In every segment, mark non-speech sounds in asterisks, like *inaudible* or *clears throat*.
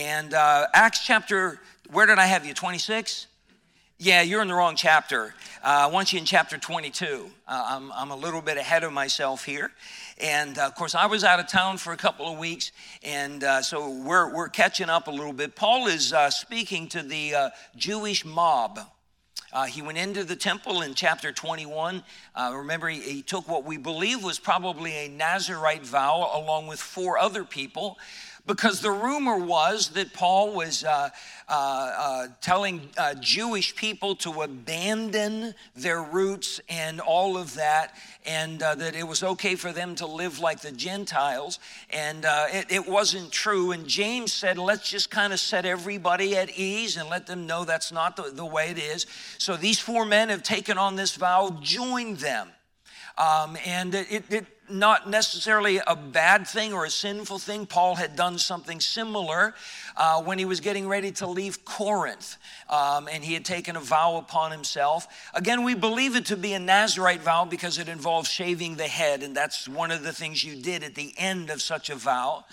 And uh, Acts chapter, where did I have you? 26? Yeah, you're in the wrong chapter. Uh, I want you in chapter 22. Uh, I'm, I'm a little bit ahead of myself here. And uh, of course, I was out of town for a couple of weeks, and uh, so we're, we're catching up a little bit. Paul is uh, speaking to the uh, Jewish mob. he went into the temple in chapter 21. remember, he, he took what we believe was probably a Nazarite vow along with four other people because the rumor was that Paul was uh, uh, uh, telling uh, Jewish people to abandon their roots and all of that, and uh, that it was okay for them to live like the Gentiles. And uh, it, it, wasn't true. And James said, let's just kind of set everybody at ease and let them know that's not the, the way it is. So these four men have taken on this vow, joined them. Um, and it, it, not necessarily a bad thing or a sinful thing. Paul had done something similar uh, when he was getting ready to leave Corinth, um, and he had taken a vow upon himself. Again, we believe it to be a Nazarite vow because it involves shaving the head, and that's one of the things you did at the end of such a vow.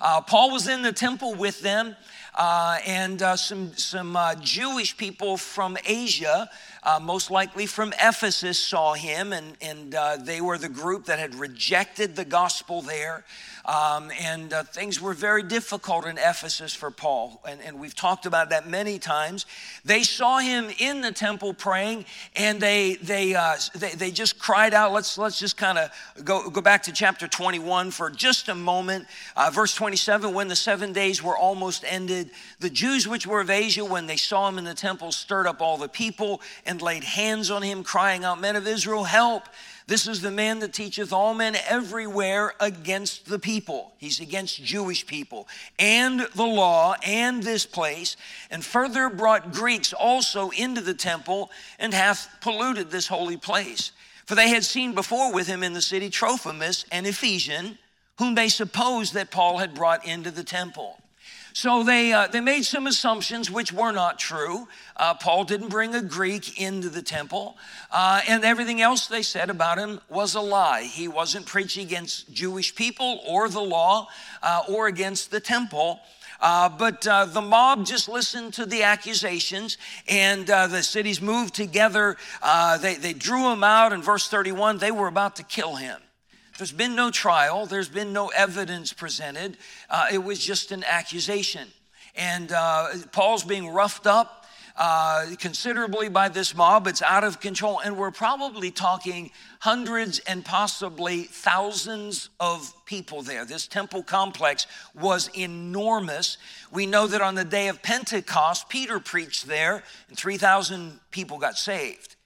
Uh, Paul was in the temple with them, uh, and uh, some, some uh, Jewish people from Asia uh, most likely from Ephesus, saw him, and, and uh, they were the group that had rejected the gospel there. Um, and uh, things were very difficult in Ephesus for Paul. And, and we've talked about that many times. They saw him in the temple praying, and they, they, uh, they, they just cried out. Let's, let's just kind of go, go back to chapter 21 for just a moment. Uh, verse 27 When the seven days were almost ended, the Jews which were of Asia, when they saw him in the temple, stirred up all the people and laid hands on him, crying out, Men of Israel, help! This is the man that teacheth all men everywhere against the people. He's against Jewish people and the law and this place, and further brought Greeks also into the temple and hath polluted this holy place. For they had seen before with him in the city Trophimus, an Ephesian, whom they supposed that Paul had brought into the temple. So they, uh, they made some assumptions which were not true. Uh, Paul didn't bring a Greek into the temple, uh, and everything else they said about him was a lie. He wasn't preaching against Jewish people or the law uh, or against the temple. Uh, but uh, the mob just listened to the accusations, and uh, the cities moved together. Uh, they, they drew him out. In verse 31, they were about to kill him. There's been no trial, there's been no evidence presented. Uh, it was just an accusation. And uh, Paul's being roughed up uh, considerably by this mob. It's out of control. And we're probably talking hundreds and possibly thousands of people there. This temple complex was enormous. We know that on the day of Pentecost, Peter preached there, and 3,000 people got saved.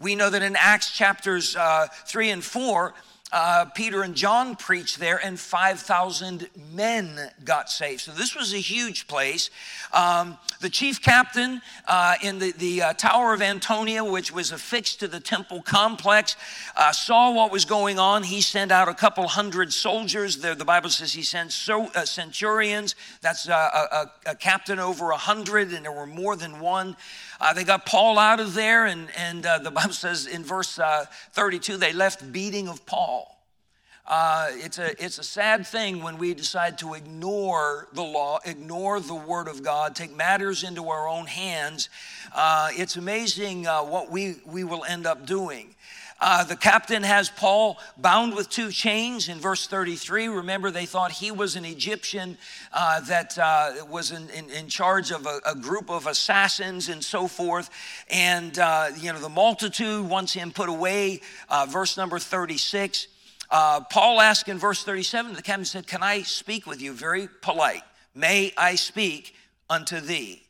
We know that in Acts chapters uh, 3 and 4, uh, Peter and John preached there, and 5,000 men got saved. So this was a huge place. Um, the chief captain uh, in the, the uh, Tower of Antonia, which was affixed to the temple complex, uh, saw what was going on. He sent out a couple hundred soldiers. The, the Bible says he sent so, uh, centurions. That's a, a, a captain over a hundred, and there were more than one. Uh, they got Paul out of there, and, and uh, the *laughs* Bible says in verse uh, 32 they left beating of Paul. Uh, it's, a, it's a sad thing when we decide to ignore the law, ignore the word of God, take matters into our own hands. Uh, it's amazing uh, what we, we will end up doing. Uh, the captain has Paul bound with two chains in verse 33. Remember, they thought he was an Egyptian uh, that uh, was in, in, in, charge of a, a, group of assassins and so forth. And, uh, you know, the multitude wants him put away. Uh, verse number 36. Uh, Paul asked in verse 37, the captain said, Can I speak with you? Very polite. May I speak unto thee?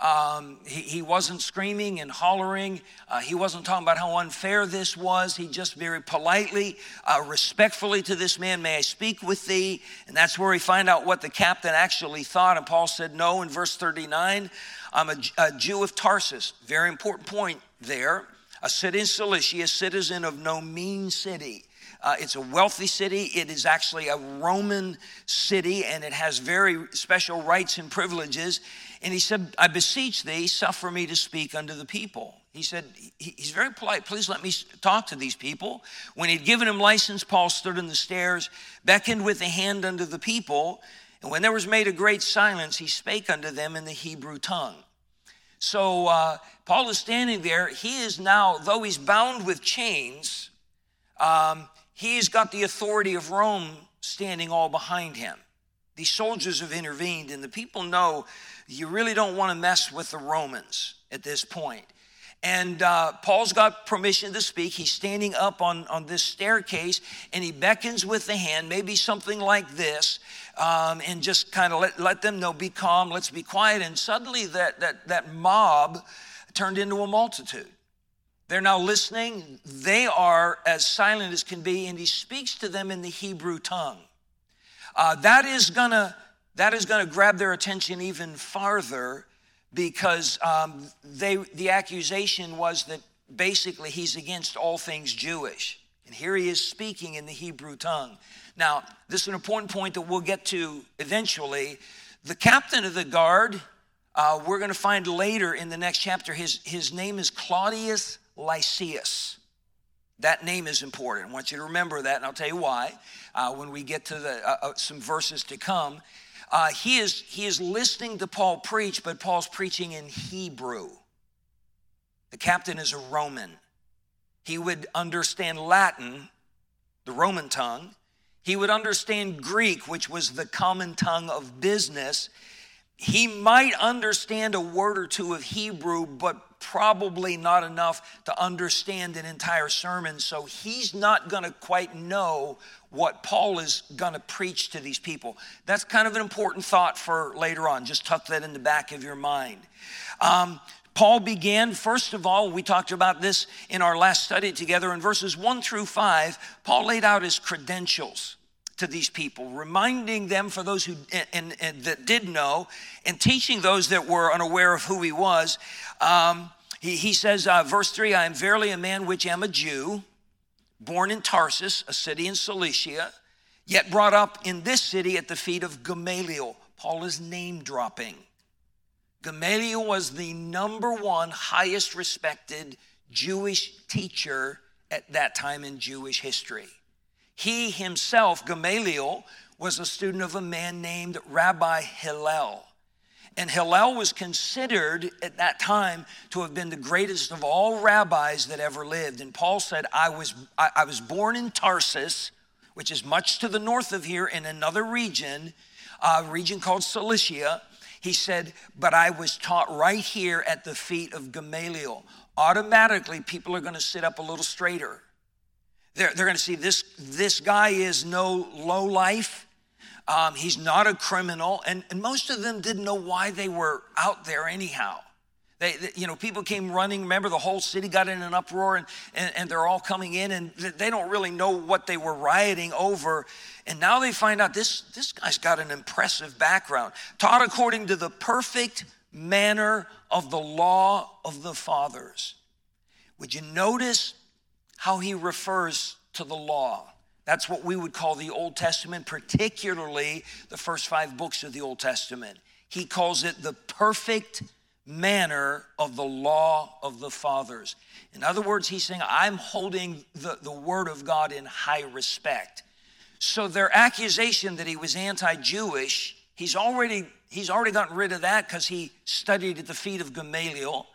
Um, he, he, wasn't screaming and hollering. Uh, he wasn't talking about how unfair this was. He just very politely, uh, respectfully to this man, May I speak with thee? And that's where we find out what the captain actually thought. And Paul said, No, in verse 39, I'm a, a Jew of Tarsus. Very important point there. A city in Cilicia, a citizen of no mean city. Uh, it's a wealthy city. It is actually a Roman city and it has very special rights and privileges. And he said, I beseech thee, suffer me to speak unto the people. He said, he's very polite. Please let me talk to these people. When he'd given him license, Paul stood on the stairs, beckoned with the hand unto the people, And when there was made a great silence, he spake unto them in the Hebrew tongue. So uh, Paul is standing there. He is now, though he's bound with chains, um, he's got the authority of Rome standing all behind him. These soldiers have intervened, and the people know you really don't want to mess with the Romans at this point. And uh, Paul's got permission to speak. He's standing up on, on this staircase and he beckons with the hand, maybe something like this, um, and just kind of let, let them know, be calm, let's be quiet. And suddenly that, that, that mob turned into a multitude. They're now listening. They are as silent as can be, and he speaks to them in the Hebrew tongue. Uh, that is gonna that is gonna grab their attention even farther because um, they the accusation was that basically he's against all things Jewish, and here he is speaking in the Hebrew tongue. Now, this is an important point that we'll get to eventually. The captain of the guard, uh, we're going to find later in the next chapter, his, his name is Claudius Lysias. That name is important. I want you to remember that, and I'll tell you why uh, when we get to the, uh, uh, some verses to come. Uh, he, is, he is listening to Paul preach, but Paul's preaching in Hebrew. The captain is a Roman. He would understand Latin, the Roman tongue. He would understand Greek, which was the common tongue of business. He might understand a word or two of Hebrew, but probably not enough to understand an entire sermon, so he's not going to quite know what Paul is going to preach to these people. That's kind of an important thought for later on. Just tuck that in the back of your mind. Um, Paul began, first of all, we talked about this in our last study together in verses one through five. Paul laid out his credentials to these people, reminding them for those who and, and that did know, and teaching those that were unaware of who he was. Um, he, he says, uh, verse three, I am verily a man which am a Jew, born in Tarsus, a city in Cilicia, yet brought up in this city at the feet of Gamaliel. Paul is name dropping. Gamaliel was the number one highest respected Jewish teacher at that time in Jewish history. He himself, Gamaliel, was a student of a man named Rabbi Hillel. And Hillel was considered at that time to have been the greatest of all rabbis that ever lived. And Paul said, I was, I, I was born in Tarsus, which is much to the north of here in another region, a region called Cilicia. He said, but I was taught right here at the feet of Gamaliel. Automatically, people are going to sit up a little straighter they're, they're going to see this, this guy is no low life. Um, he's not a criminal. And, and most of them didn't know why they were out there anyhow. They, they, you know, people came running. Remember, the whole city got in an uproar, and, and, and, they're all coming in, and they don't really know what they were rioting over. And now they find out this, this guy's got an impressive background, taught according to the perfect manner of the law of the fathers. Would you notice how he refers to the law. That's what we would call the Old Testament, particularly the first five books of the Old Testament. He calls it the perfect manner of the law of the fathers. In other words, he's saying, I'm holding the, the word of God in high respect. So their accusation that he was anti-Jewish, he's already he's already gotten rid of that because he studied at the feet of Gamaliel.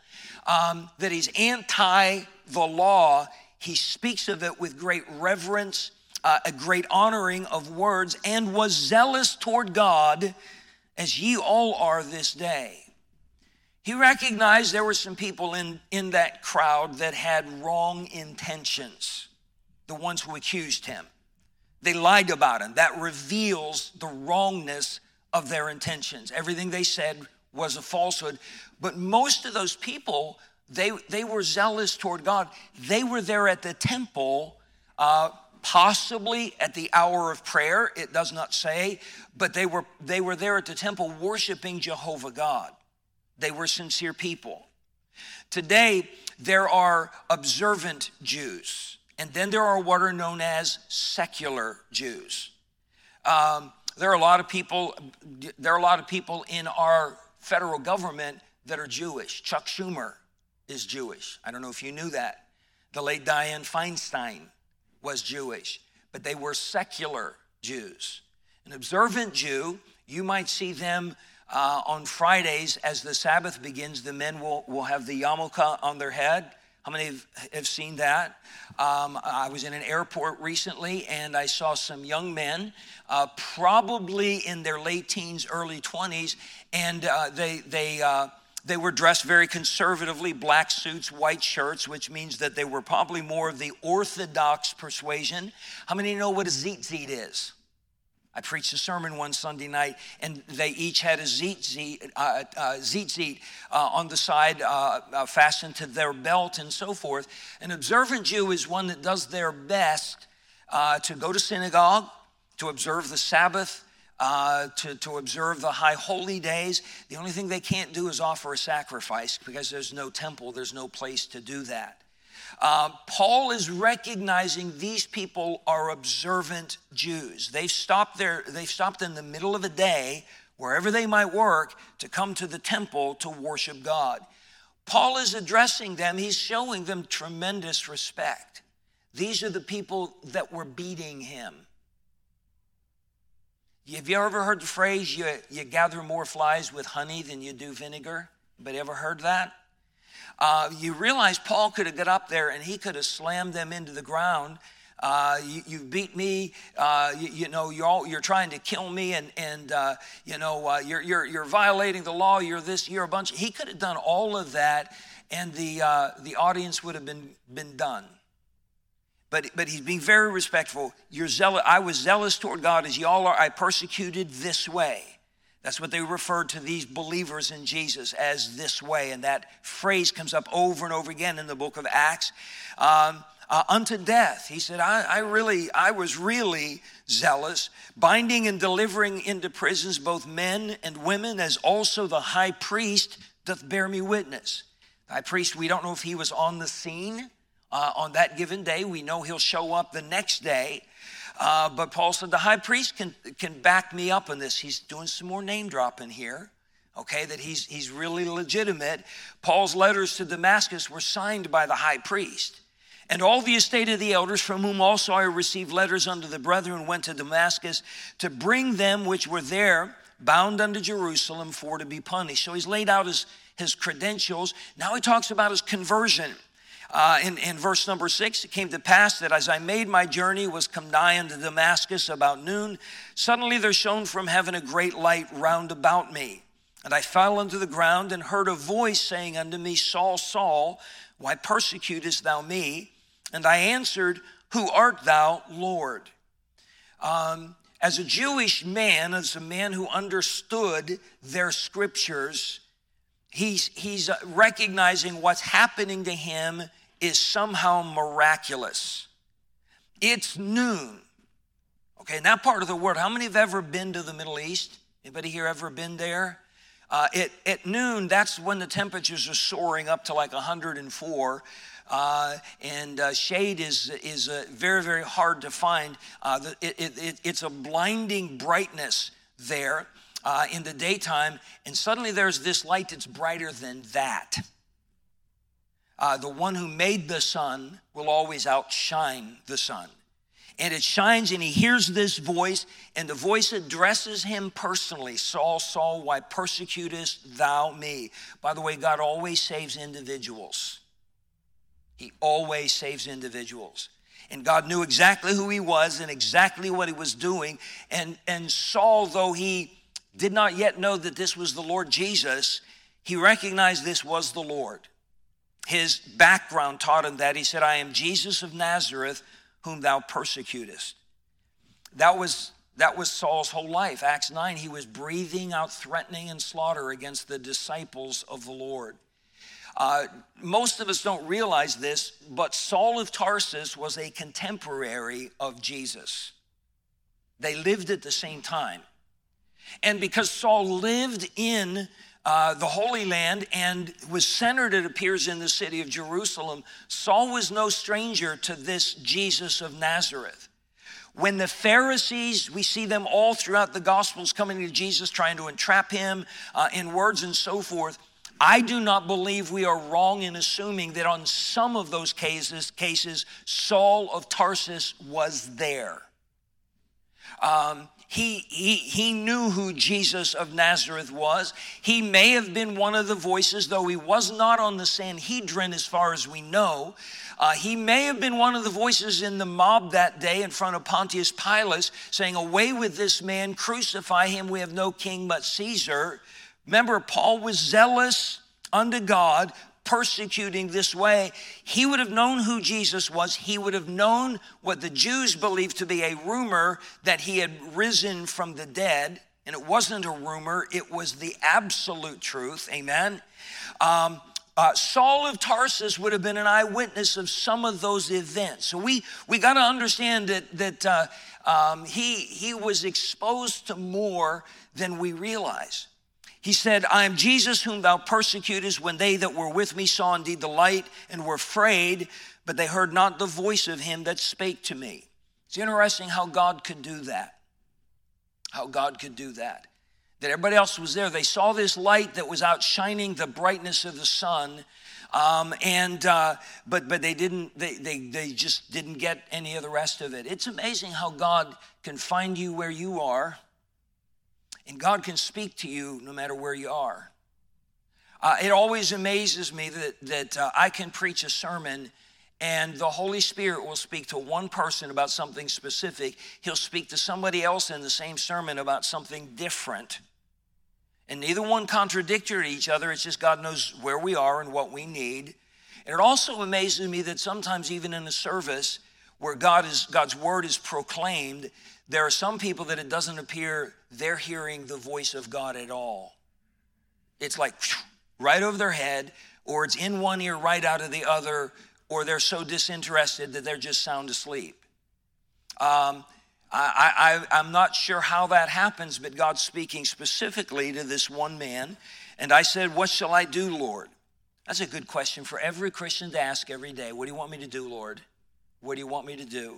Um, that he's anti the law he speaks of it with great reverence, uh, a great honoring of words, and was zealous toward God as ye all are this day. He recognized there were some people in, in that crowd that had wrong intentions, the ones who accused him. They lied about him. That reveals the wrongness of their intentions. Everything they said was a falsehood. But most of those people they, they were zealous toward God. They were there at the temple, uh, possibly at the hour of prayer. It does not say, but they were, they were there at the temple worshiping Jehovah God. They were sincere people. Today, there are observant Jews, and then there are what are known as secular Jews. Um, there are a lot of people. There are a lot of people in our federal government that are Jewish. Chuck Schumer is Jewish. I don't know if you knew that. The late Dianne Feinstein was Jewish, but they were secular Jews. An observant Jew You might see them uh, on Fridays as the Sabbath begins. The men will, will have the yarmulke on their head. How many have, have seen that? Um, I was in an airport recently and I saw some young men, uh, probably in their late teens, early 20s, and uh, they, they, uh, they were dressed very conservatively, black suits, white shirts, which means that they were probably more of the orthodox persuasion. How many know what a tzitzit is? I preached a sermon one Sunday night, and they each had a tzitzit, uh, uh, uh, on the side uh, uh, fastened to their belt and so forth. An observant Jew is one that does their best uh, to go to synagogue, to observe the Sabbath, to, to observe the high holy days. The only thing they can't do is offer a sacrifice because there's no temple, there's no place to do that. Uh, Paul is recognizing these people are observant Jews. They've stopped there, they've stopped in the middle of a day, wherever they might work, to come to the temple to worship God. Paul is addressing them, he's showing them tremendous respect. These are the people that were beating him. Have you ever heard the phrase, you, you gather more flies with honey than you do vinegar? But ever heard that? uh, you realize Paul could have got up there and he could have slammed them into the ground. Uh, you, you, beat me, uh, you, you, know, you're, all, you're trying to kill me, and, and uh, you know, uh, you're, you're, you're violating the law, you're this, you're a bunch. He could have done all of that, and the, uh, the audience would have been, been done. But, but he's being very respectful. You're zealous, I was zealous toward God as y'all are. I persecuted this way. That's what they referred to these believers in Jesus as this way. And that phrase comes up over and over again in the book of Acts. Um, uh, unto death. He said, I, I, really, I was really zealous, binding and delivering into prisons both men and women, as also the high priest doth bear me witness. High priest, we don't know if he was on the scene uh, on that given day. We know he'll show up the next day. Uh, but Paul said, the high priest can, can back me up on this. He's doing some more name dropping here, okay, that he's, he's really legitimate. Paul's letters to Damascus were signed by the high priest. And all the estate of the elders, from whom also I received letters unto the brethren, went to Damascus to bring them which were there bound unto Jerusalem for to be punished. So he's laid out his, his credentials. Now he talks about his conversion. Uh, in, in verse number six, it came to pass that as I made my journey, was come nigh unto Damascus about noon, suddenly there shone from heaven a great light round about me. And I fell unto the ground and heard a voice saying unto me, Saul, Saul, why persecutest thou me? And I answered, Who art thou, Lord? Um, as a Jewish man, as a man who understood their scriptures, he's, he's recognizing what's happening to him is somehow miraculous. It's noon. Okay, in that part of the world, how many have ever been to the Middle East? Anybody here ever been there? Uh, it, at noon, that's when the temperatures are soaring up to like 104. Uh, and uh, shade is, is uh, very, very hard to find. Uh, it, it, it's a blinding brightness there uh, in the daytime, and suddenly there's this light that's brighter than that. Uh, the one who made the sun will always outshine the sun. And it shines, and he hears this voice, and the voice addresses him personally Saul, Saul, why persecutest thou me? By the way, God always saves individuals. He always saves individuals. And God knew exactly who he was and exactly what he was doing. And, and Saul, though he did not yet know that this was the Lord Jesus, he recognized this was the Lord. His background taught him that. He said, I am Jesus of Nazareth, whom thou persecutest. That was, that was Saul's whole life. Acts 9, he was breathing out threatening and slaughter against the disciples of the Lord. Uh, most of us don't realize this, but Saul of Tarsus was a contemporary of Jesus. They lived at the same time. And because Saul lived in uh, the Holy Land and was centered, it appears, in the city of Jerusalem, Saul was no stranger to this Jesus of Nazareth. When the Pharisees, we see them all throughout the Gospels coming to Jesus, trying to entrap him uh, in words and so forth. I do not believe we are wrong in assuming that on some of those cases, cases Saul of Tarsus was there. Um, he, he, he knew who Jesus of Nazareth was. He may have been one of the voices, though he was not on the Sanhedrin as far as we know. Uh, he may have been one of the voices in the mob that day in front of Pontius Pilate saying, Away with this man, crucify him. We have no king but Caesar. Remember, Paul was zealous unto God, persecuting this way. He would have known who Jesus was. He would have known what the Jews believed to be a rumor that he had risen from the dead. And it wasn't a rumor, it was the absolute truth. Amen. Um, uh, Saul of Tarsus would have been an eyewitness of some of those events. So we, we got to understand that, that uh, um, he, he was exposed to more than we realize. He said, I am Jesus whom thou persecutest, when they that were with me saw indeed the light and were afraid, but they heard not the voice of him that spake to me. It's interesting how God could do that. How God could do that that everybody else was there. They saw this light that was outshining the brightness of the sun. Um, and uh, but but they didn't they, they they just didn't get any of the rest of it it's amazing how god can find you where you are and god can speak to you no matter where you are uh, it always amazes me that that uh, i can preach a sermon and the Holy Spirit will speak to one person about something specific. He'll speak to somebody else in the same sermon about something different. And neither one contradictory each other. It's just God knows where we are and what we need. And it also amazes me that sometimes, even in a service where God is, God's word is proclaimed, there are some people that it doesn't appear they're hearing the voice of God at all. It's like *sniffs* right over their head, or it's in one ear, right out of the other, or they're so disinterested that they're just sound asleep. Um, I, I, I'm not sure how that happens, but God's speaking specifically to this one man. And I said, What shall I do, Lord? That's a good question for every Christian to ask every day. What do you want me to do, Lord? What do you want me to do?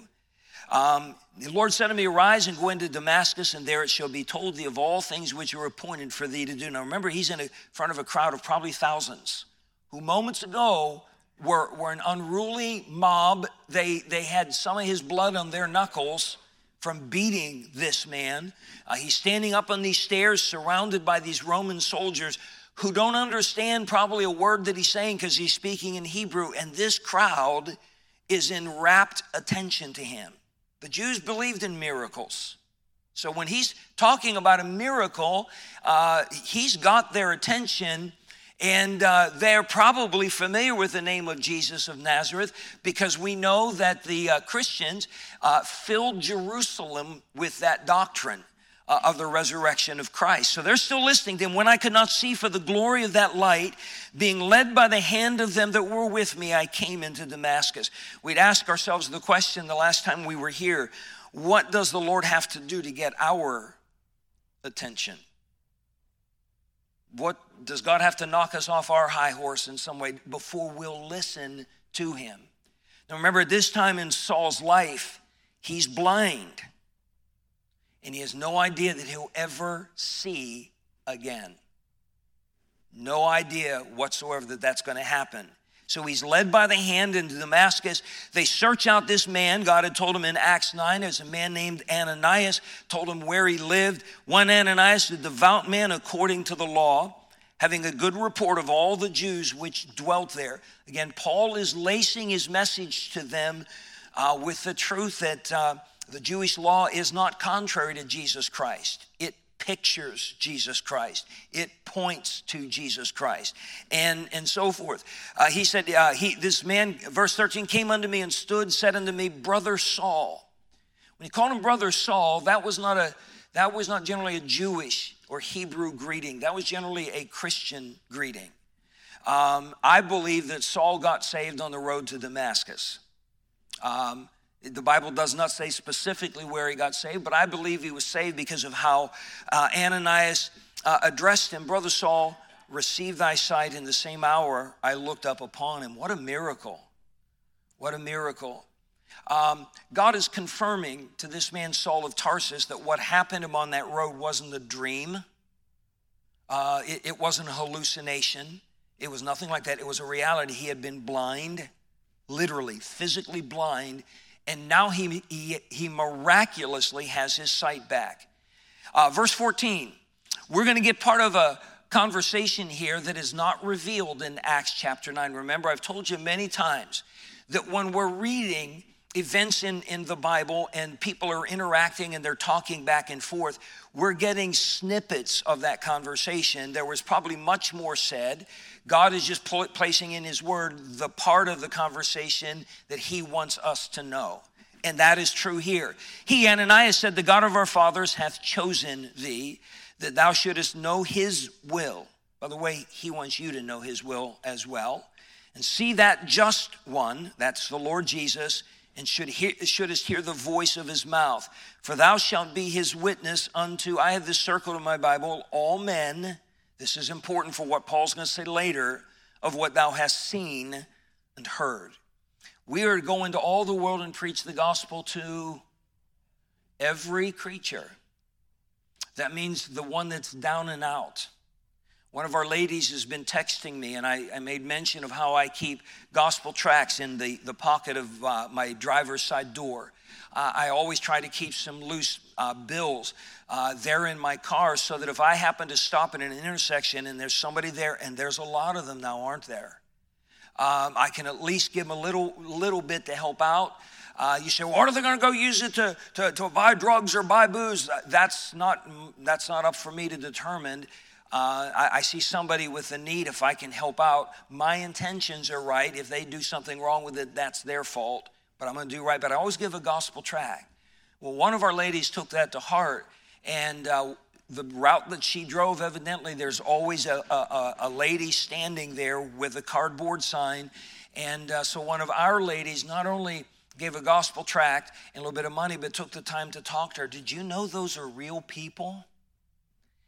Um, the Lord said to me, Arise and go into Damascus, and there it shall be told thee of all things which are appointed for thee to do. Now remember, he's in a, front of a crowd of probably thousands who moments ago were, were an unruly mob. They, they had some of his blood on their knuckles from beating this man. Uh, he's standing up on these stairs surrounded by these Roman soldiers who don't understand probably a word that he's saying because he's speaking in Hebrew. And this crowd is in rapt attention to him. The Jews believed in miracles. So when he's talking about a miracle, uh, he's got their attention and uh, they're probably familiar with the name of Jesus of Nazareth because we know that the uh, Christians uh, filled Jerusalem with that doctrine. Uh, of the resurrection of Christ. So they're still listening Then. When I could not see for the glory of that light, being led by the hand of them that were with me, I came into Damascus. We'd ask ourselves the question the last time we were here what does the Lord have to do to get our attention? What does God have to knock us off our high horse in some way before we'll listen to him? Now remember, at this time in Saul's life, he's blind. And he has no idea that he'll ever see again. No idea whatsoever that that's going to happen. So he's led by the hand into Damascus. They search out this man. God had told him in Acts 9, there's a man named Ananias, told him where he lived. One Ananias, a devout man according to the law, having a good report of all the Jews which dwelt there. Again, Paul is lacing his message to them uh, with the truth that uh, the Jewish law is not contrary to Jesus Christ. It pictures Jesus Christ. It points to Jesus Christ, and and so forth. Uh, he said, uh, "He this man, verse thirteen, came unto me and stood, said unto me, Brother Saul." When he called him Brother Saul, that was not a that was not generally a Jewish or Hebrew greeting. That was generally a Christian greeting. Um, I believe that Saul got saved on the road to Damascus. Um, the Bible does not say specifically where he got saved, but I believe he was saved because of how uh, Ananias uh, addressed him. Brother Saul, receive thy sight in the same hour I looked up upon him. What a miracle! What a miracle. Um, God is confirming to this man, Saul of Tarsus, that what happened him on that road wasn't a dream, uh, it, it wasn't a hallucination, it was nothing like that. It was a reality. He had been blind, literally, physically blind and now he, he, he miraculously has his sight back. Uh, verse 14, we're going to get part of a conversation here that is not revealed in Acts chapter 9. Remember, I've told you many times that when we're reading events in, in the Bible and people are interacting and they're talking back and forth, we're getting snippets of that conversation. There was probably much more said. God is just pl- placing in His Word the part of the conversation that He wants us to know. And that is true here. He, Ananias, said, The God of our fathers hath chosen thee, that thou shouldest know His will. By the way, He wants you to know His will as well. And see that just one, that's the Lord Jesus, and should hear, shouldest hear the voice of his mouth. For thou shalt be his witness unto, I have this circled in my Bible, all men. This is important for what Paul's going to say later of what thou hast seen and heard. We are to go into all the world and preach the gospel to every creature. That means the one that's down and out one of our ladies has been texting me, and I, I made mention of how I keep gospel tracts in the, the pocket of uh, my driver's side door. Uh, I always try to keep some loose uh, bills uh, there in my car so that if I happen to stop at an intersection and there's somebody there, and there's a lot of them now, aren't there? Um, I can at least give them a little, little bit to help out. Uh, you say, well, are they going to go use it to, to, to, buy drugs or buy booze? That's not, that's not up for me to determine. Uh, I, I, see somebody with a need, if I can help out, my intentions are right. If they do something wrong with it, that's their fault, but I'm going to do right. But I always give a gospel track. Well, one of our ladies took that to heart, and uh, the route that she drove, evidently, there's always a, a, a lady standing there with a cardboard sign. And uh, so one of our ladies not only gave a gospel tract and a little bit of money, but took the time to talk to her. Did you know those are real people?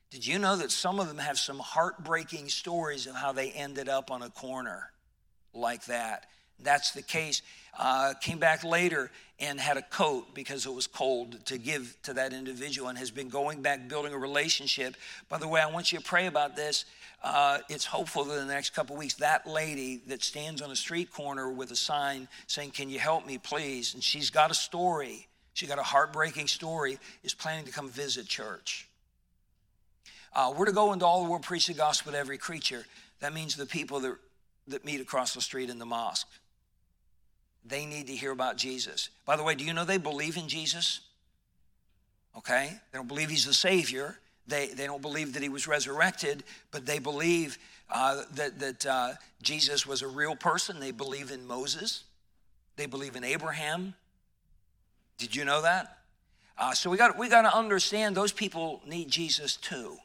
Did you know that some of them have some heartbreaking stories of how they ended up on a corner like that? That's the case. Uh, came back later and had a coat because it was cold to give to that individual and has been going back building a relationship. By the way, I want you to pray about this. Uh, it's hopeful that in the next couple weeks, that lady that stands on a street corner with a sign saying, Can you help me, please? And she's got a story. She got a heartbreaking story, is planning to come visit church. Uh, we're to go into all the world, preach the gospel to every creature. That means the people that, that meet across the street in the mosque. They need to hear about Jesus. By the way, do you know they believe in Jesus? Okay? They don't believe he's the Savior. They, they don't believe that he was resurrected, but they believe uh, that, that uh, Jesus was a real person. They believe in Moses. They believe in Abraham. Did you know that? Uh, so we got, we got to understand those people need Jesus too.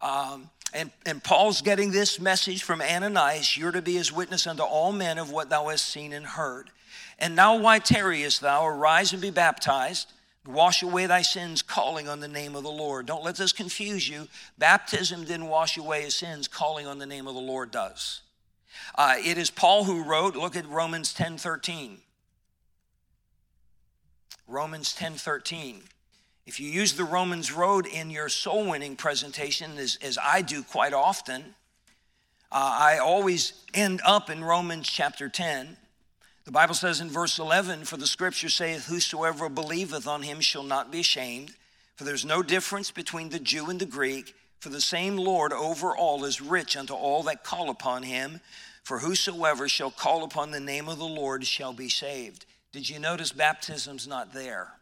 Um, and, and Paul's getting this message from Ananias You're to be his witness unto all men of what thou hast seen and heard. And now, why tarriest thou? Arise and be baptized, wash away thy sins, calling on the name of the Lord. Don't let this confuse you. Baptism didn't wash away his sins, calling on the name of the Lord does. Uh, it is Paul who wrote, look at Romans 10 13. Romans 10 13. If you use the Romans Road in your soul winning presentation, as, as I do quite often, uh, I always end up in Romans chapter 10. The Bible says in verse 11, For the scripture saith, Whosoever believeth on him shall not be ashamed, for there's no difference between the Jew and the Greek, for the same Lord over all is rich unto all that call upon him. For whosoever shall call upon the name of the Lord shall be saved. Did you notice baptism's not there?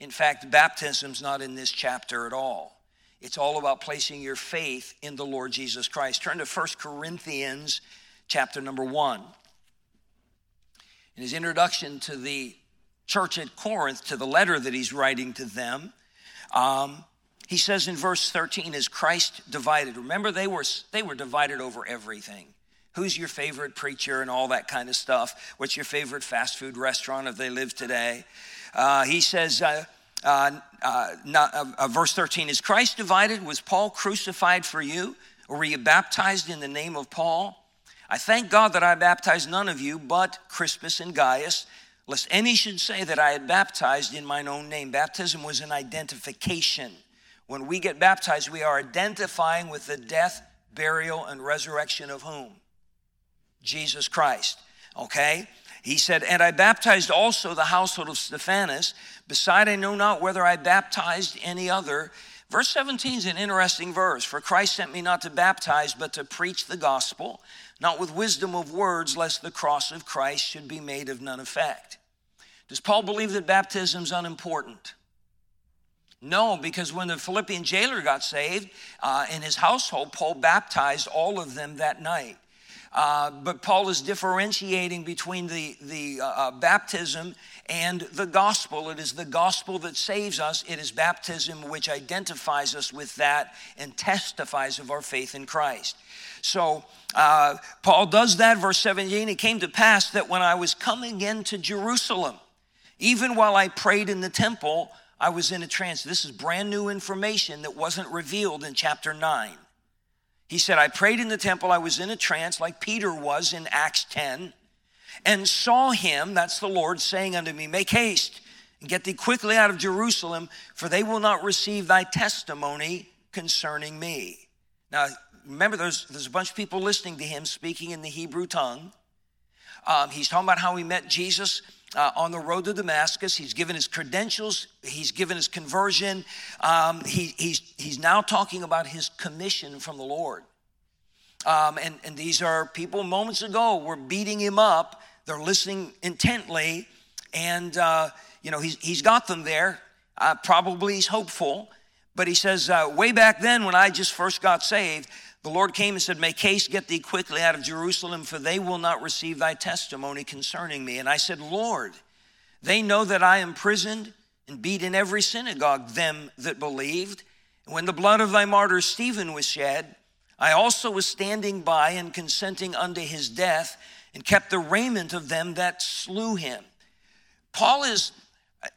In fact, baptism's not in this chapter at all. It's all about placing your faith in the Lord Jesus Christ. Turn to 1 Corinthians chapter number 1. In his introduction to the church at Corinth, to the letter that he's writing to them, um, he says in verse 13, is Christ divided? Remember, they were, they were divided over everything. Who's your favorite preacher and all that kind of stuff? What's your favorite fast food restaurant if they live today? Uh, he says, uh, uh, uh not, uh, uh, verse 13, is Christ divided? Was Paul crucified for you? Or were you baptized in the name of Paul? I thank God that I baptized none of you but Crispus and Gaius, lest any should say that I had baptized in mine own name. Baptism was an identification. When we get baptized, we are identifying with the death, burial, and resurrection of whom? Jesus Christ. Okay? He said, And I baptized also the household of Stephanas. Beside, I know not whether I baptized any other. Verse 17 is an interesting verse. For Christ sent me not to baptize, but to preach the gospel, not with wisdom of words, lest the cross of Christ should be made of none effect. Does Paul believe that baptism is unimportant? No, because when the Philippian jailer got saved uh, in his household, Paul baptized all of them that night. Uh, but Paul is differentiating between the, the uh, uh, baptism and the gospel. It is the gospel that saves us, it is baptism which identifies us with that and testifies of our faith in Christ. So, uh, Paul does that, verse 17. It came to pass that when I was coming into Jerusalem, even while I prayed in the temple, I was in a trance. This is brand new information that wasn't revealed in chapter 9. He said, I prayed in the temple, I was in a trance like Peter was in Acts 10, and saw him, that's the Lord, saying unto me, Make haste and get thee quickly out of Jerusalem, for they will not receive thy testimony concerning me. Now, remember, there's, there's a bunch of people listening to him speaking in the Hebrew tongue. Um, he's talking about how he met Jesus uh, on the road to Damascus. He's given his credentials, he's given his conversion. Um, he, he's, he's now talking about his commission from the Lord. Um, and, and these are people moments ago were beating him up. They're listening intently. And, uh, you know, he's, he's got them there. Uh, probably he's hopeful. But he says, uh, way back then when I just first got saved, the Lord came and said, Make haste, get thee quickly out of Jerusalem, for they will not receive thy testimony concerning me. And I said, Lord, they know that I imprisoned and beat in every synagogue them that believed. And when the blood of thy martyr Stephen was shed, I also was standing by and consenting unto his death, and kept the raiment of them that slew him. Paul is uh,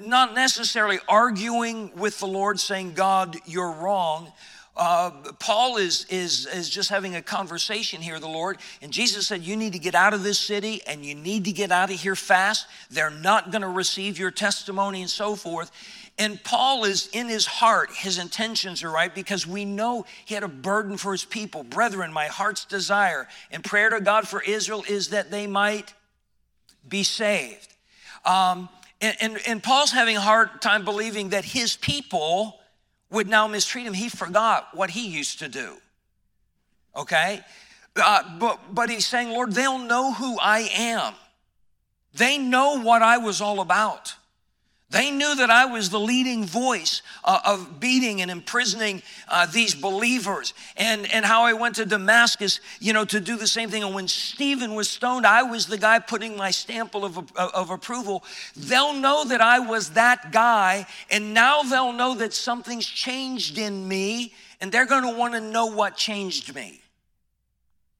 not necessarily arguing with the Lord, saying, God, you're wrong uh, Paul is, is, is just having a conversation here, the Lord, and Jesus said, You need to get out of this city and you need to get out of here fast. They're not going to receive your testimony and so forth. And Paul is in his heart, his intentions are right because we know he had a burden for his people. Brethren, my heart's desire and prayer to God for Israel is that they might be saved. Um, and, and, and Paul's having a hard time believing that his people would now mistreat him. He forgot what he used to do. Okay? Uh, but, but he's saying, Lord, they'll know who I am. They know what I was all about. They knew that I was the leading voice uh, of beating and imprisoning uh, these believers, and, and how I went to Damascus, you know, to do the same thing. And when Stephen was stoned, I was the guy putting my stamp of, of approval. They'll know that I was that guy, and now they'll know that something's changed in me, and they're going to want to know what changed me.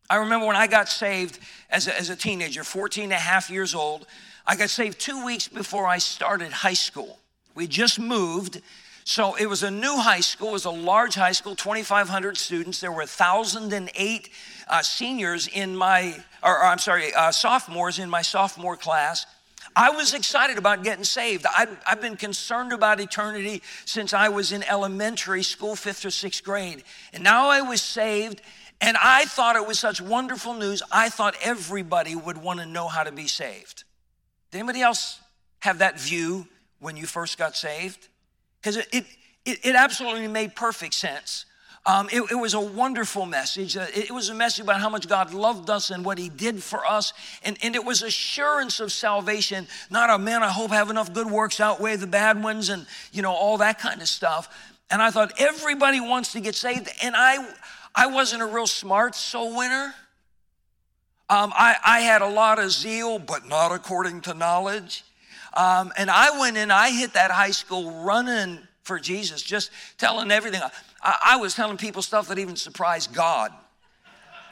I remember when I got saved as a, as a teenager, 14 and a half years old. I got saved two weeks before I started high school. We just moved. So it was a new high school, it was a large high school, 2,500 students. There were 1,008 uh, seniors in my, or, or I'm sorry, uh, sophomores in my sophomore class. I was excited about getting saved. i have been concerned about eternity since I was in elementary school, fifth or sixth grade. And now I was saved, and I thought it was such wonderful news. I thought everybody would want to know how to be saved. Did anybody else have that view when you first got saved? Because it, it, it, absolutely made perfect sense. Um, it, it, was a wonderful message. Uh, it, was a message about how much God loved us and what He did for us. And, and it was assurance of salvation, not a man, I hope have enough good works outweigh the bad ones and, you know, all that kind of stuff. And I thought, everybody wants to get saved. And I, I wasn't a real smart soul winner. Um, I, I, had a lot of zeal, but not according to knowledge. Um, and I went in, I hit that high school running for Jesus, just telling everything. I, I was telling people stuff that even surprised God.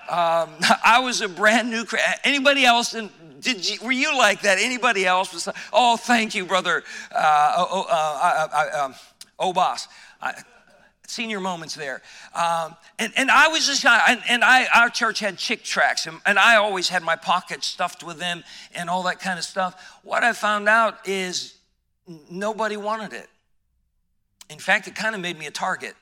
Um, *laughs* I was a brand new. Anybody else? In, did you, were you like that? Anybody else was? Oh, thank you, brother. Uh, oh, oh, uh, I, I, um, oh, boss. I, senior moments there. Um, and, and I was just, and, and I, our church had Chick tracts, and, and I always had my pockets stuffed with them and all that kind of stuff. What I found out is nobody wanted it. In fact, it kind of made me a target.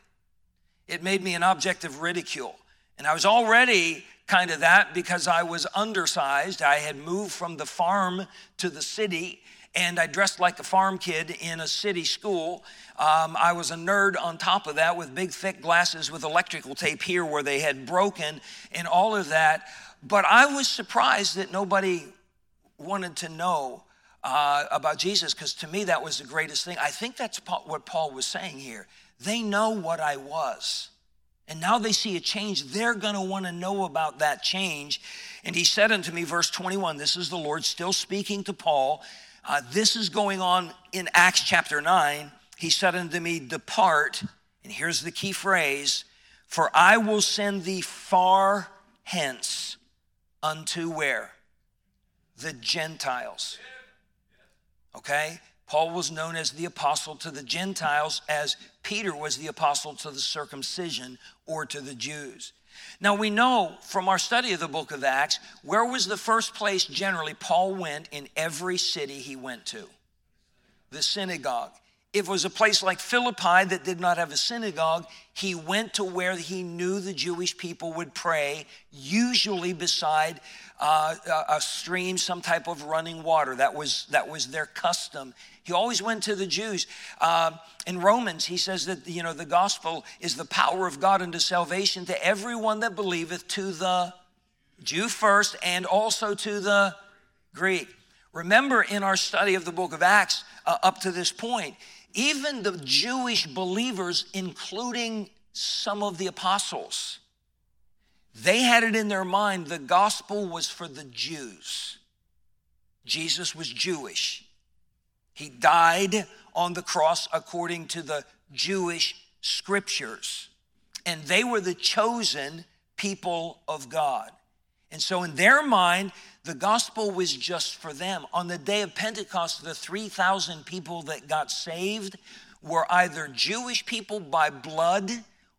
It made me an object of ridicule. And I was already kind of that because I was undersized. I had moved from the farm to the city and I dressed like a farm kid in a city school. Um, I was a nerd on top of that with big, thick glasses with electrical tape here where they had broken and all of that. But I was surprised that nobody wanted to know uh, about Jesus because to me that was the greatest thing. I think that's what Paul was saying here. They know what I was. And now they see a change. They're going to want to know about that change. And he said unto me, verse 21, this is the Lord still speaking to Paul. Uh, this is going on in Acts chapter 9. He said unto me, Depart, and here's the key phrase, for I will send thee far hence unto where? The Gentiles. Okay? Paul was known as the apostle to the Gentiles, as Peter was the apostle to the circumcision or to the Jews. Now we know from our study of the book of Acts, where was the first place generally Paul went in every city he went to? The synagogue. If it was a place like Philippi that did not have a synagogue, he went to where he knew the Jewish people would pray, usually beside uh, a stream, some type of running water. That was, that was their custom. He always went to the Jews. Uh, in Romans, he says that you know the gospel is the power of God unto salvation to everyone that believeth, to the Jew first, and also to the Greek. Remember in our study of the book of Acts uh, up to this point, even the Jewish believers, including some of the apostles, they had it in their mind the gospel was for the Jews. Jesus was Jewish. He died on the cross according to the Jewish scriptures. And they were the chosen people of God. And so, in their mind, the gospel was just for them. On the day of Pentecost, the 3,000 people that got saved were either Jewish people by blood,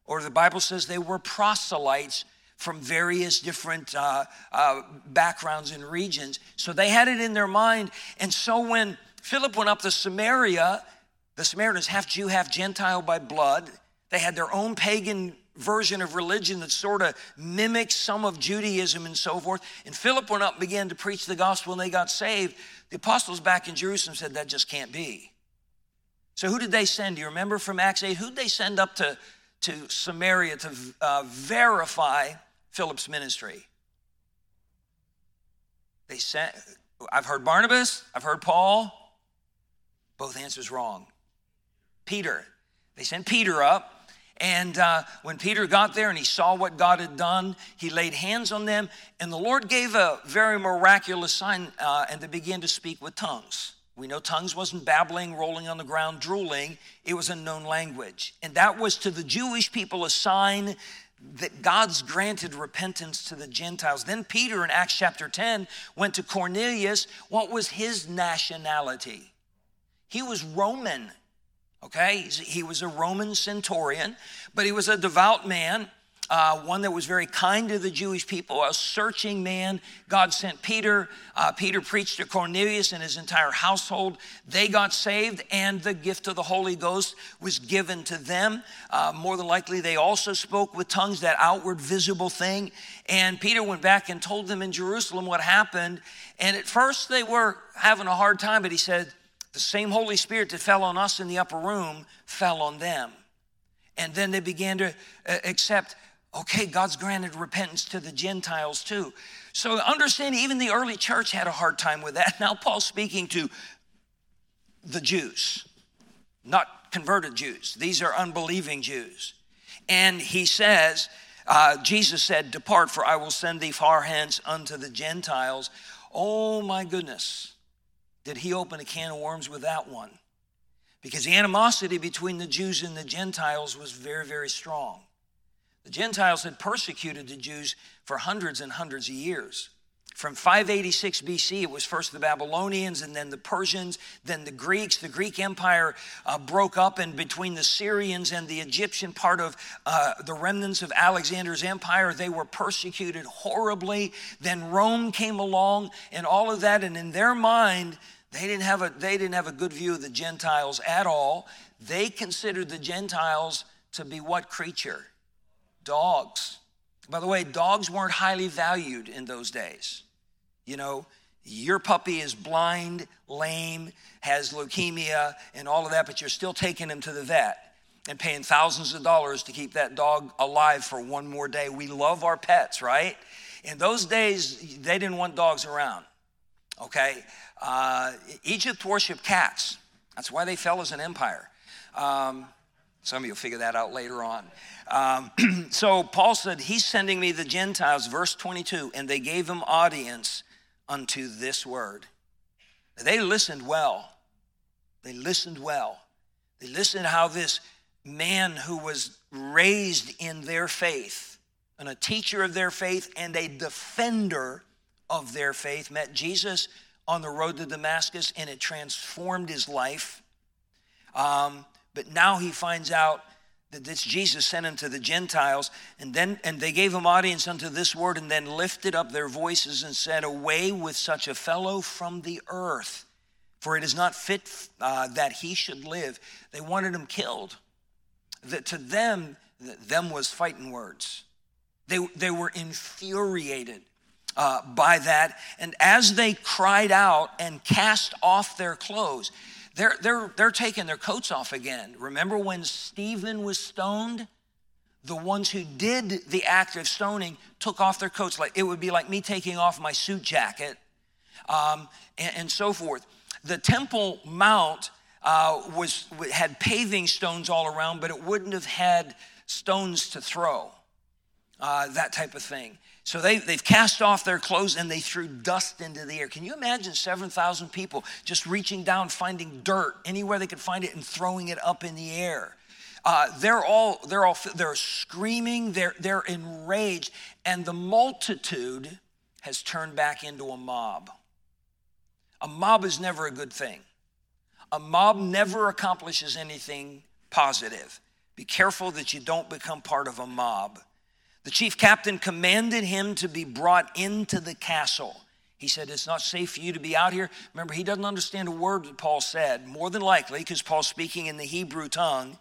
or the Bible says they were proselytes from various different uh, uh, backgrounds and regions. So they had it in their mind. And so when Philip went up to Samaria. The Samaritans, half Jew, half Gentile by blood. They had their own pagan version of religion that sort of mimics some of Judaism and so forth. And Philip went up and began to preach the gospel and they got saved. The apostles back in Jerusalem said that just can't be. So who did they send? Do you remember from Acts 8? Who they send up to, to Samaria to uh, verify Philip's ministry? They sent, I've heard Barnabas, I've heard Paul, both answers wrong. Peter. They sent Peter up. And uh, when Peter got there and he saw what God had done, he laid hands on them, and the Lord gave a very miraculous sign, uh, and they began to speak with tongues. We know tongues wasn't babbling, rolling on the ground, drooling. It was a known language. And that was to the Jewish people a sign that God's granted repentance to the Gentiles. Then Peter in Acts chapter 10 went to Cornelius. What was his nationality? He was Roman, okay? He was a Roman centurion, but he was a devout man. Uh, one that was very kind to the Jewish people, a searching man. God sent Peter. Uh, Peter preached to Cornelius and his entire household. They got saved, and the gift of the Holy Ghost was given to them. Uh, more than likely, they also spoke with tongues, that outward visible thing. And Peter went back and told them in Jerusalem what happened. And at first, they were having a hard time, but he said, the same Holy Spirit that fell on us in the upper room fell on them. And then they began to uh, accept, okay, God's granted repentance to the Gentiles too. So understand, even the early church had a hard time with that. *laughs* Now, Paul's speaking to the Jews, not converted Jews. These are unbelieving Jews. And he says, uh, Jesus said, Depart, for I will send thee far hence unto the Gentiles. Oh my goodness did he open a can of worms with that one. Because the animosity between the Jews and the Gentiles was very, very strong. The Gentiles had persecuted the Jews for hundreds and hundreds of years. From 586 BC, it was first the Babylonians and then the Persians, then the Greeks. The Greek Empire uh, broke up, and between the Syrians and the Egyptian part of uh, the remnants of Alexander's empire, they were persecuted horribly. Then Rome came along and all of that, and in their mind, they didn't have a, they didn't have a good view of the Gentiles at all. They considered the Gentiles to be what creature? Dogs. By the way, dogs weren't highly valued in those days. You know, your puppy is blind, lame, has leukemia, and all of that, but you're still taking him to the vet and paying thousands of dollars to keep that dog alive for one more day. We love our pets, right? In those days, they didn't want dogs around, okay? Uh, Egypt worshiped cats. That's why they fell as an empire. Um, some of you will figure that out later on. Um, *clears throat* so Paul said, He's sending me the Gentiles, verse 22, and they gave him audience unto this word. They listened well. They listened well. They listened how this man who was raised in their faith, and a teacher of their faith, and a defender of their faith, met Jesus on the road to Damascus, and it transformed his life. Um, but now he finds out that this Jesus sent him to the Gentiles, and then and they gave him audience unto this word, and then lifted up their voices and said, Away with such a fellow from the earth, for it is not fit uh, that he should live. They wanted him killed. That to them, them was fighting words. They, they were infuriated uh, by that. And as they cried out and cast off their clothes, they're, they're, they're taking their coats off again. Remember when Stephen was stoned? The ones who did the act of stoning took off their coats. Like it would be like me taking off my suit jacket, um, and, and, so forth. The Temple Mount uh, was had paving stones all around, but it wouldn't have had stones to throw. Uh, that type of thing. So they, they've cast off their clothes and they threw dust into the air. Can you imagine 7,000 people just reaching down, finding dirt anywhere they could find it and throwing it up in the air? Uh, they're all they're all they're screaming they're they're enraged and the multitude has turned back into a mob a mob is never a good thing a mob never accomplishes anything positive be careful that you don't become part of a mob the chief captain commanded him to be brought into the castle. He said, It's not safe for you to be out here. Remember, he doesn't understand a word that Paul said, more than likely, because Paul's speaking in the Hebrew tongue.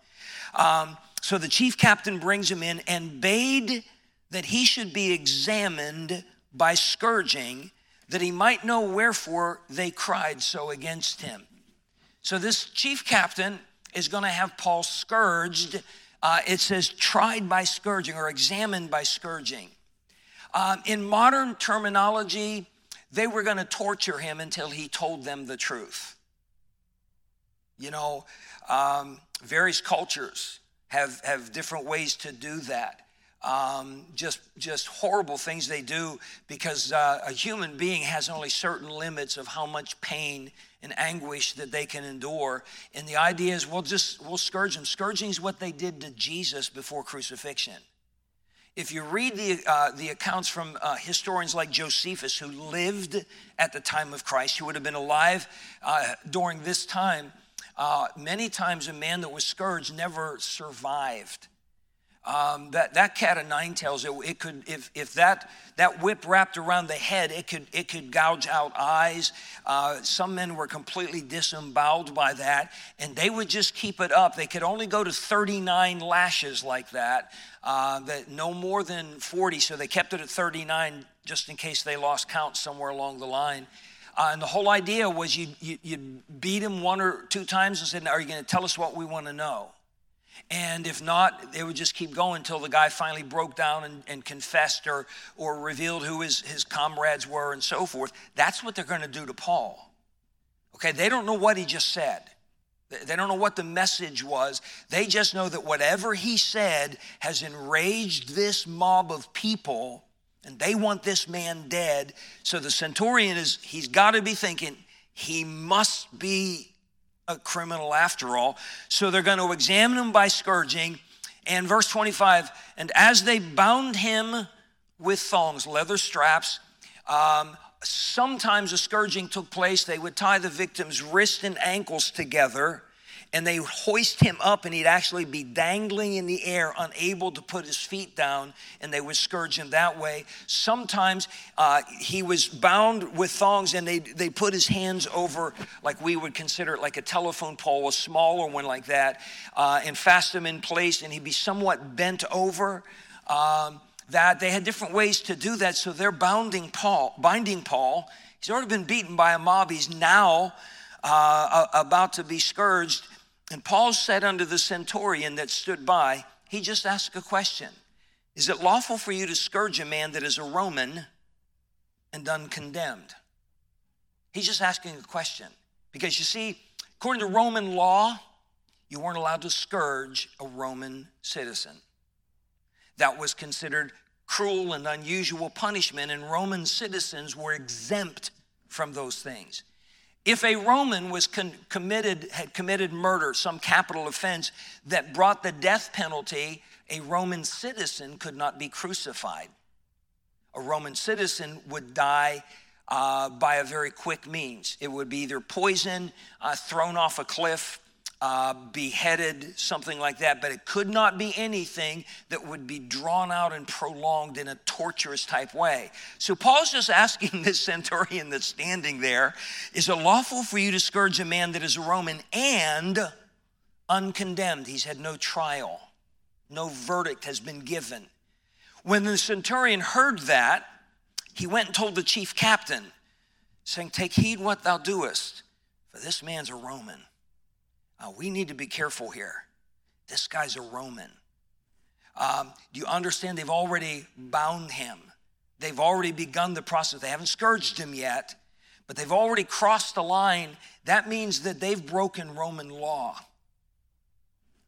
Um, so the chief captain brings him in and bade that he should be examined by scourging, that he might know wherefore they cried so against him. So this chief captain is going to have Paul scourged uh, it says tried by scourging or examined by scourging. Um, in modern terminology, they were going to torture him until he told them the truth. You know, um, various cultures have, have different ways to do that. Um, just just horrible things they do because uh, a human being has only certain limits of how much pain and anguish that they can endure. And the idea is we'll just we'll scourge them. Scourging is what they did to Jesus before crucifixion. If you read the, uh, the accounts from uh, historians like Josephus, who lived at the time of Christ, who would have been alive uh, during this time, uh, many times a man that was scourged never survived. Um, that, that cat of nine tails, it, it, could, if, if that, that whip wrapped around the head, it could, it could gouge out eyes. Uh, some men were completely disemboweled by that, and they would just keep it up. They could only go to 39 lashes like that, uh, that no more than 40, so they kept it at 39 just in case they lost count somewhere along the line. Uh, and the whole idea was you, you, you beat him one or two times and said, Are you going to tell us what we want to know? And if not, they would just keep going until the guy finally broke down and, and confessed or, or revealed who his, his comrades were and so forth. That's what they're going to do to Paul. Okay, they don't know what he just said. They don't know what the message was. They just know that whatever he said has enraged this mob of people and they want this man dead. So the centurion is, he's got to be thinking, he must be a criminal after all. So they're going to examine him by scourging. And verse 25, and as they bound him with thongs, leather straps, um, sometimes a scourging took place. They would tie the victim's wrists and ankles together and they hoist him up and he'd actually be dangling in the air unable to put his feet down and they would scourge him that way sometimes uh, he was bound with thongs and they, they put his hands over like we would consider it like a telephone pole a smaller one like that uh, and fast him in place and he'd be somewhat bent over um, that they had different ways to do that. So they're bounding Paul, binding Paul. He's already been beaten by a mob. He's now uh, about to be scourged. And Paul said unto the centurion that stood by, he just asked a question Is it lawful for you to scourge a man that is a Roman and uncondemned? He's just asking a question. Because you see, according to Roman law, you weren't allowed to scourge a Roman citizen. That was considered cruel and unusual punishment, and Roman citizens were exempt from those things. If a Roman was con- committed, had committed murder, some capital offense that brought the death penalty, a Roman citizen could not be crucified. A Roman citizen would die uh, by a very quick means. It would be either poison, uh, thrown off a cliff, uh, beheaded, something like that, but it could not be anything that would be drawn out and prolonged in a torturous type way. So Paul's just asking *laughs* this centurion that's standing there is it lawful for you to scourge a man that is a Roman and uncondemned? He's had no trial, no verdict has been given. When the centurion heard that, he went and told the chief captain, saying, Take heed what thou doest, for this man's a Roman. Uh, we need to be careful here. This guy's a Roman. Um, do you understand? They've already bound him. They've already begun the process. They haven't scourged him yet, but they've already crossed the line. That means that they've broken Roman law.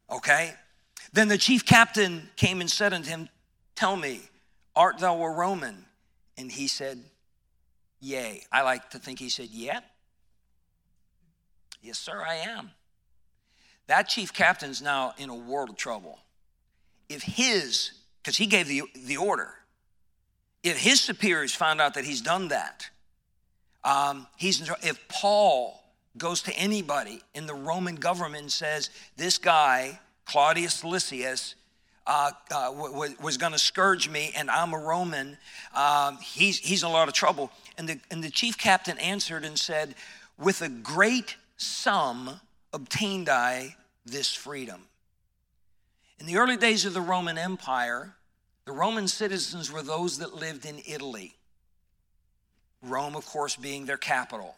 Okay? Then the chief captain came and said unto him, Tell me, art thou a Roman? And he said, Yea. I like to think he said, Yeah. Yes, sir, I am. That chief captain's now in a world of trouble. If his, because he gave the, the order, if his superiors find out that he's done that, um, he's if Paul goes to anybody in the Roman government and says, This guy, Claudius Lysias, uh, uh, w- was going to scourge me and I'm a Roman, um, he's, he's in a lot of trouble. And the, and the chief captain answered and said, With a great sum obtained I this freedom. In the early days of the Roman Empire, the Roman citizens were those that lived in Italy. Rome, of course, being their capital.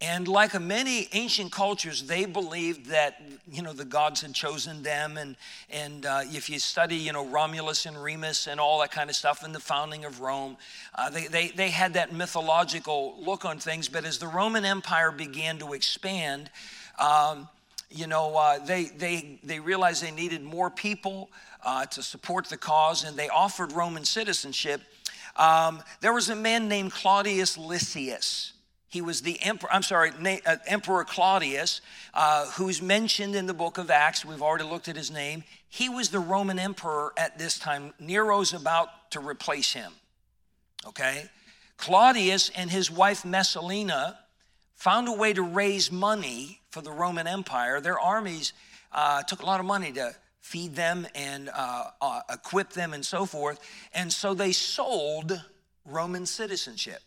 And like many ancient cultures, they believed that you know the gods had chosen them, and and uh, if you study you know Romulus and Remus and all that kind of stuff, and the founding of Rome, uh, they, they they had that mythological look on things. But as the Roman Empire began to expand, um, you know uh, they they they realized they needed more people uh, to support the cause, and they offered Roman citizenship. Um, there was a man named Claudius Lysias he was the emperor, I'm sorry, uh, Emperor Claudius, uh, who's mentioned in the book of Acts. We've already looked at his name. He was the Roman emperor at this time. Nero's about to replace him. Okay? Claudius and his wife Messalina found a way to raise money for the Roman Empire. Their armies uh, took a lot of money to feed them and uh, uh, equip them and so forth. And so they sold Roman citizenship.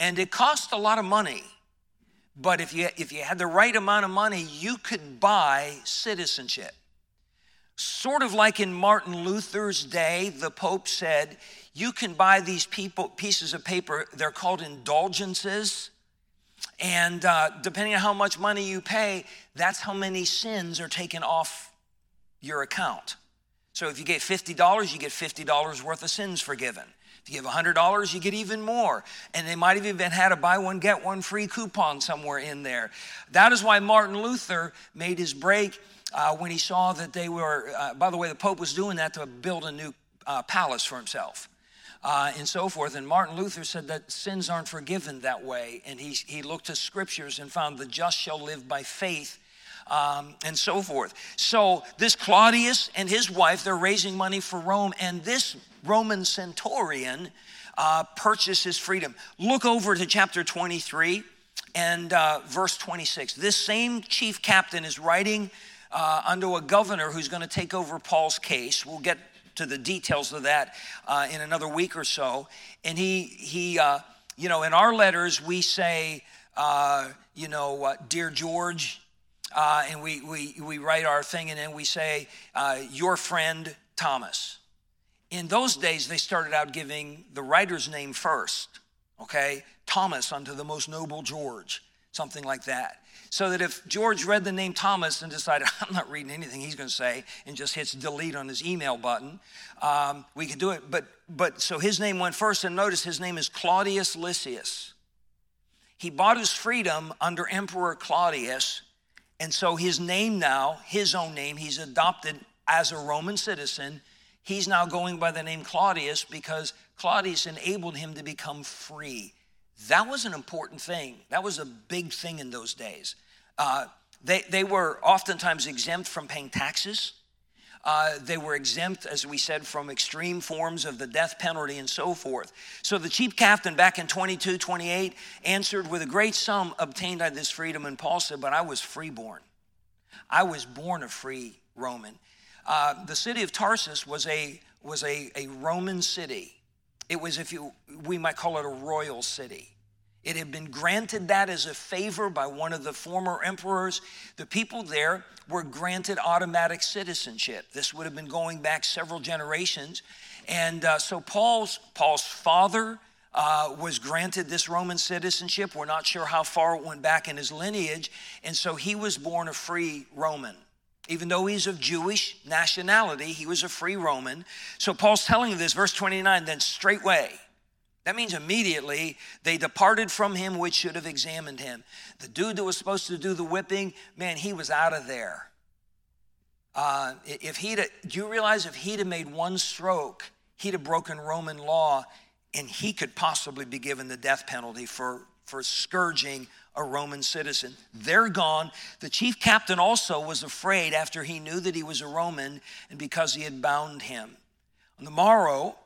And it cost a lot of money. But if you, if you had the right amount of money, you could buy citizenship. Sort of like in Martin Luther's day, the Pope said, you can buy these people, pieces of paper, they're called indulgences. And uh, depending on how much money you pay, that's how many sins are taken off your account. So if you get $50, you get $50 worth of sins forgiven. If you give $100, you get even more. And they might have even had a buy one, get one free coupon somewhere in there. That is why Martin Luther made his break uh, when he saw that they were, uh, by the way, the Pope was doing that to build a new uh, palace for himself. Uh, and so forth. And Martin Luther said that sins aren't forgiven that way. And he, he looked to scriptures and found the just shall live by faith um, and so forth. So, this Claudius and his wife, they're raising money for Rome, and this Roman centurion uh, purchases freedom. Look over to chapter 23 and uh, verse 26. This same chief captain is writing uh, unto a governor who's going to take over Paul's case. We'll get to the details of that uh, in another week or so. And he, he uh, you know, in our letters, we say, uh, you know, Dear George, uh, and we, we, we write our thing and then we say, uh, Your friend Thomas. in those days, they started out giving the writer's name first, okay? Thomas unto the most noble George, something like that. So that if George read the name Thomas and decided, *laughs* I'm not reading anything he's going to say, and just hits delete on his email button, um, we could do it. But, but so his name went first, and notice his name is Claudius Lysias. He bought his freedom under Emperor Claudius, and so his name now, his own name, he's adopted as a Roman citizen He's now going by the name Claudius because Claudius enabled him to become free. That was an important thing. That was a big thing in those days. Uh, they, they were oftentimes exempt from paying taxes. Uh, they were exempt, as we said, from extreme forms of the death penalty and so forth. So the chief captain back in 22, 28 answered with a great sum obtained I this freedom. And Paul said, But I was freeborn. I was born a free Roman. Uh, the city of Tarsus was a was a, a Roman city. It was, if you we might call it a royal city. It had been granted that as a favor by one of the former emperors. The people there were granted automatic citizenship. This would have been going back several generations. And uh, so Paul's, Paul's father uh, was granted this Roman citizenship. We're not sure how far it went back in his lineage. And so he was born a free Roman. Even though he's of Jewish nationality, he was a free Roman. So Paul's telling you this, verse 29, then straightway. That means immediately they departed from him which should have examined him. The dude that was supposed to do the whipping, man, he was out of there. Uh, if he'd, do you realize if he'd have made one stroke, he'd have broken Roman law and he could possibly be given the death penalty for, for scourging a Roman citizen. They're gone. The chief captain also was afraid after he knew that he was a Roman and because he had bound him. On the morrow,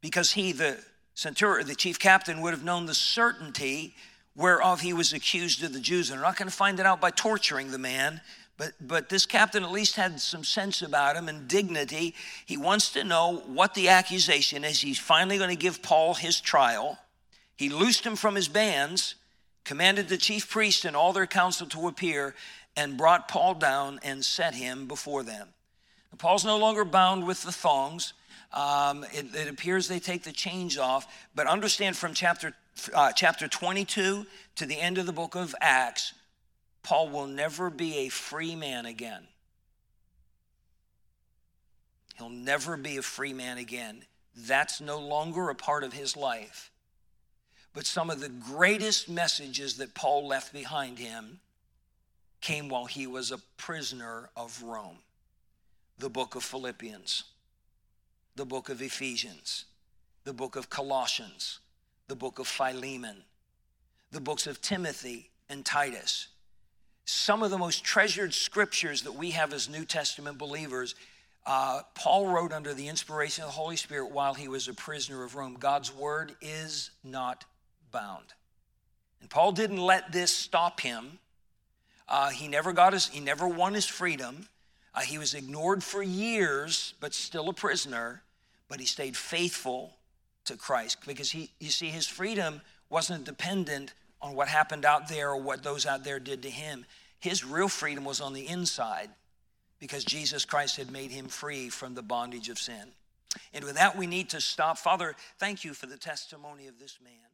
because he, the centurion, the chief captain, would have known the certainty whereof he was accused of the Jews. And they're not going to find it out by torturing the man, but, but this captain at least had some sense about him and dignity. He wants to know what the accusation is. He's finally going to give Paul his trial. He loosed him from his bands commanded the chief priests and all their council to appear, and brought Paul down and set him before them. Paul's no longer bound with the thongs. Um, it, it, appears they take the chains off, but understand from chapter, uh, chapter 22 to the end of the book of Acts, Paul will never be a free man again. He'll never be a free man again. That's no longer a part of his life. But some of the greatest messages that Paul left behind him came while he was a prisoner of Rome. The book of Philippians, the book of Ephesians, the book of Colossians, the book of Philemon, the books of Timothy and Titus. Some of the most treasured scriptures that we have as New Testament believers, uh, Paul wrote under the inspiration of the Holy Spirit while he was a prisoner of Rome. God's word is not bound. And Paul didn't let this stop him. Uh, he never got his, he never won his freedom. Uh, he was ignored for years, but still a prisoner. But he stayed faithful to Christ because he, you see, his freedom wasn't dependent on what happened out there or what those out there did to him. His real freedom was on the inside because Jesus Christ had made him free from the bondage of sin. And with that, we need to stop. Father, thank you for the testimony of this man.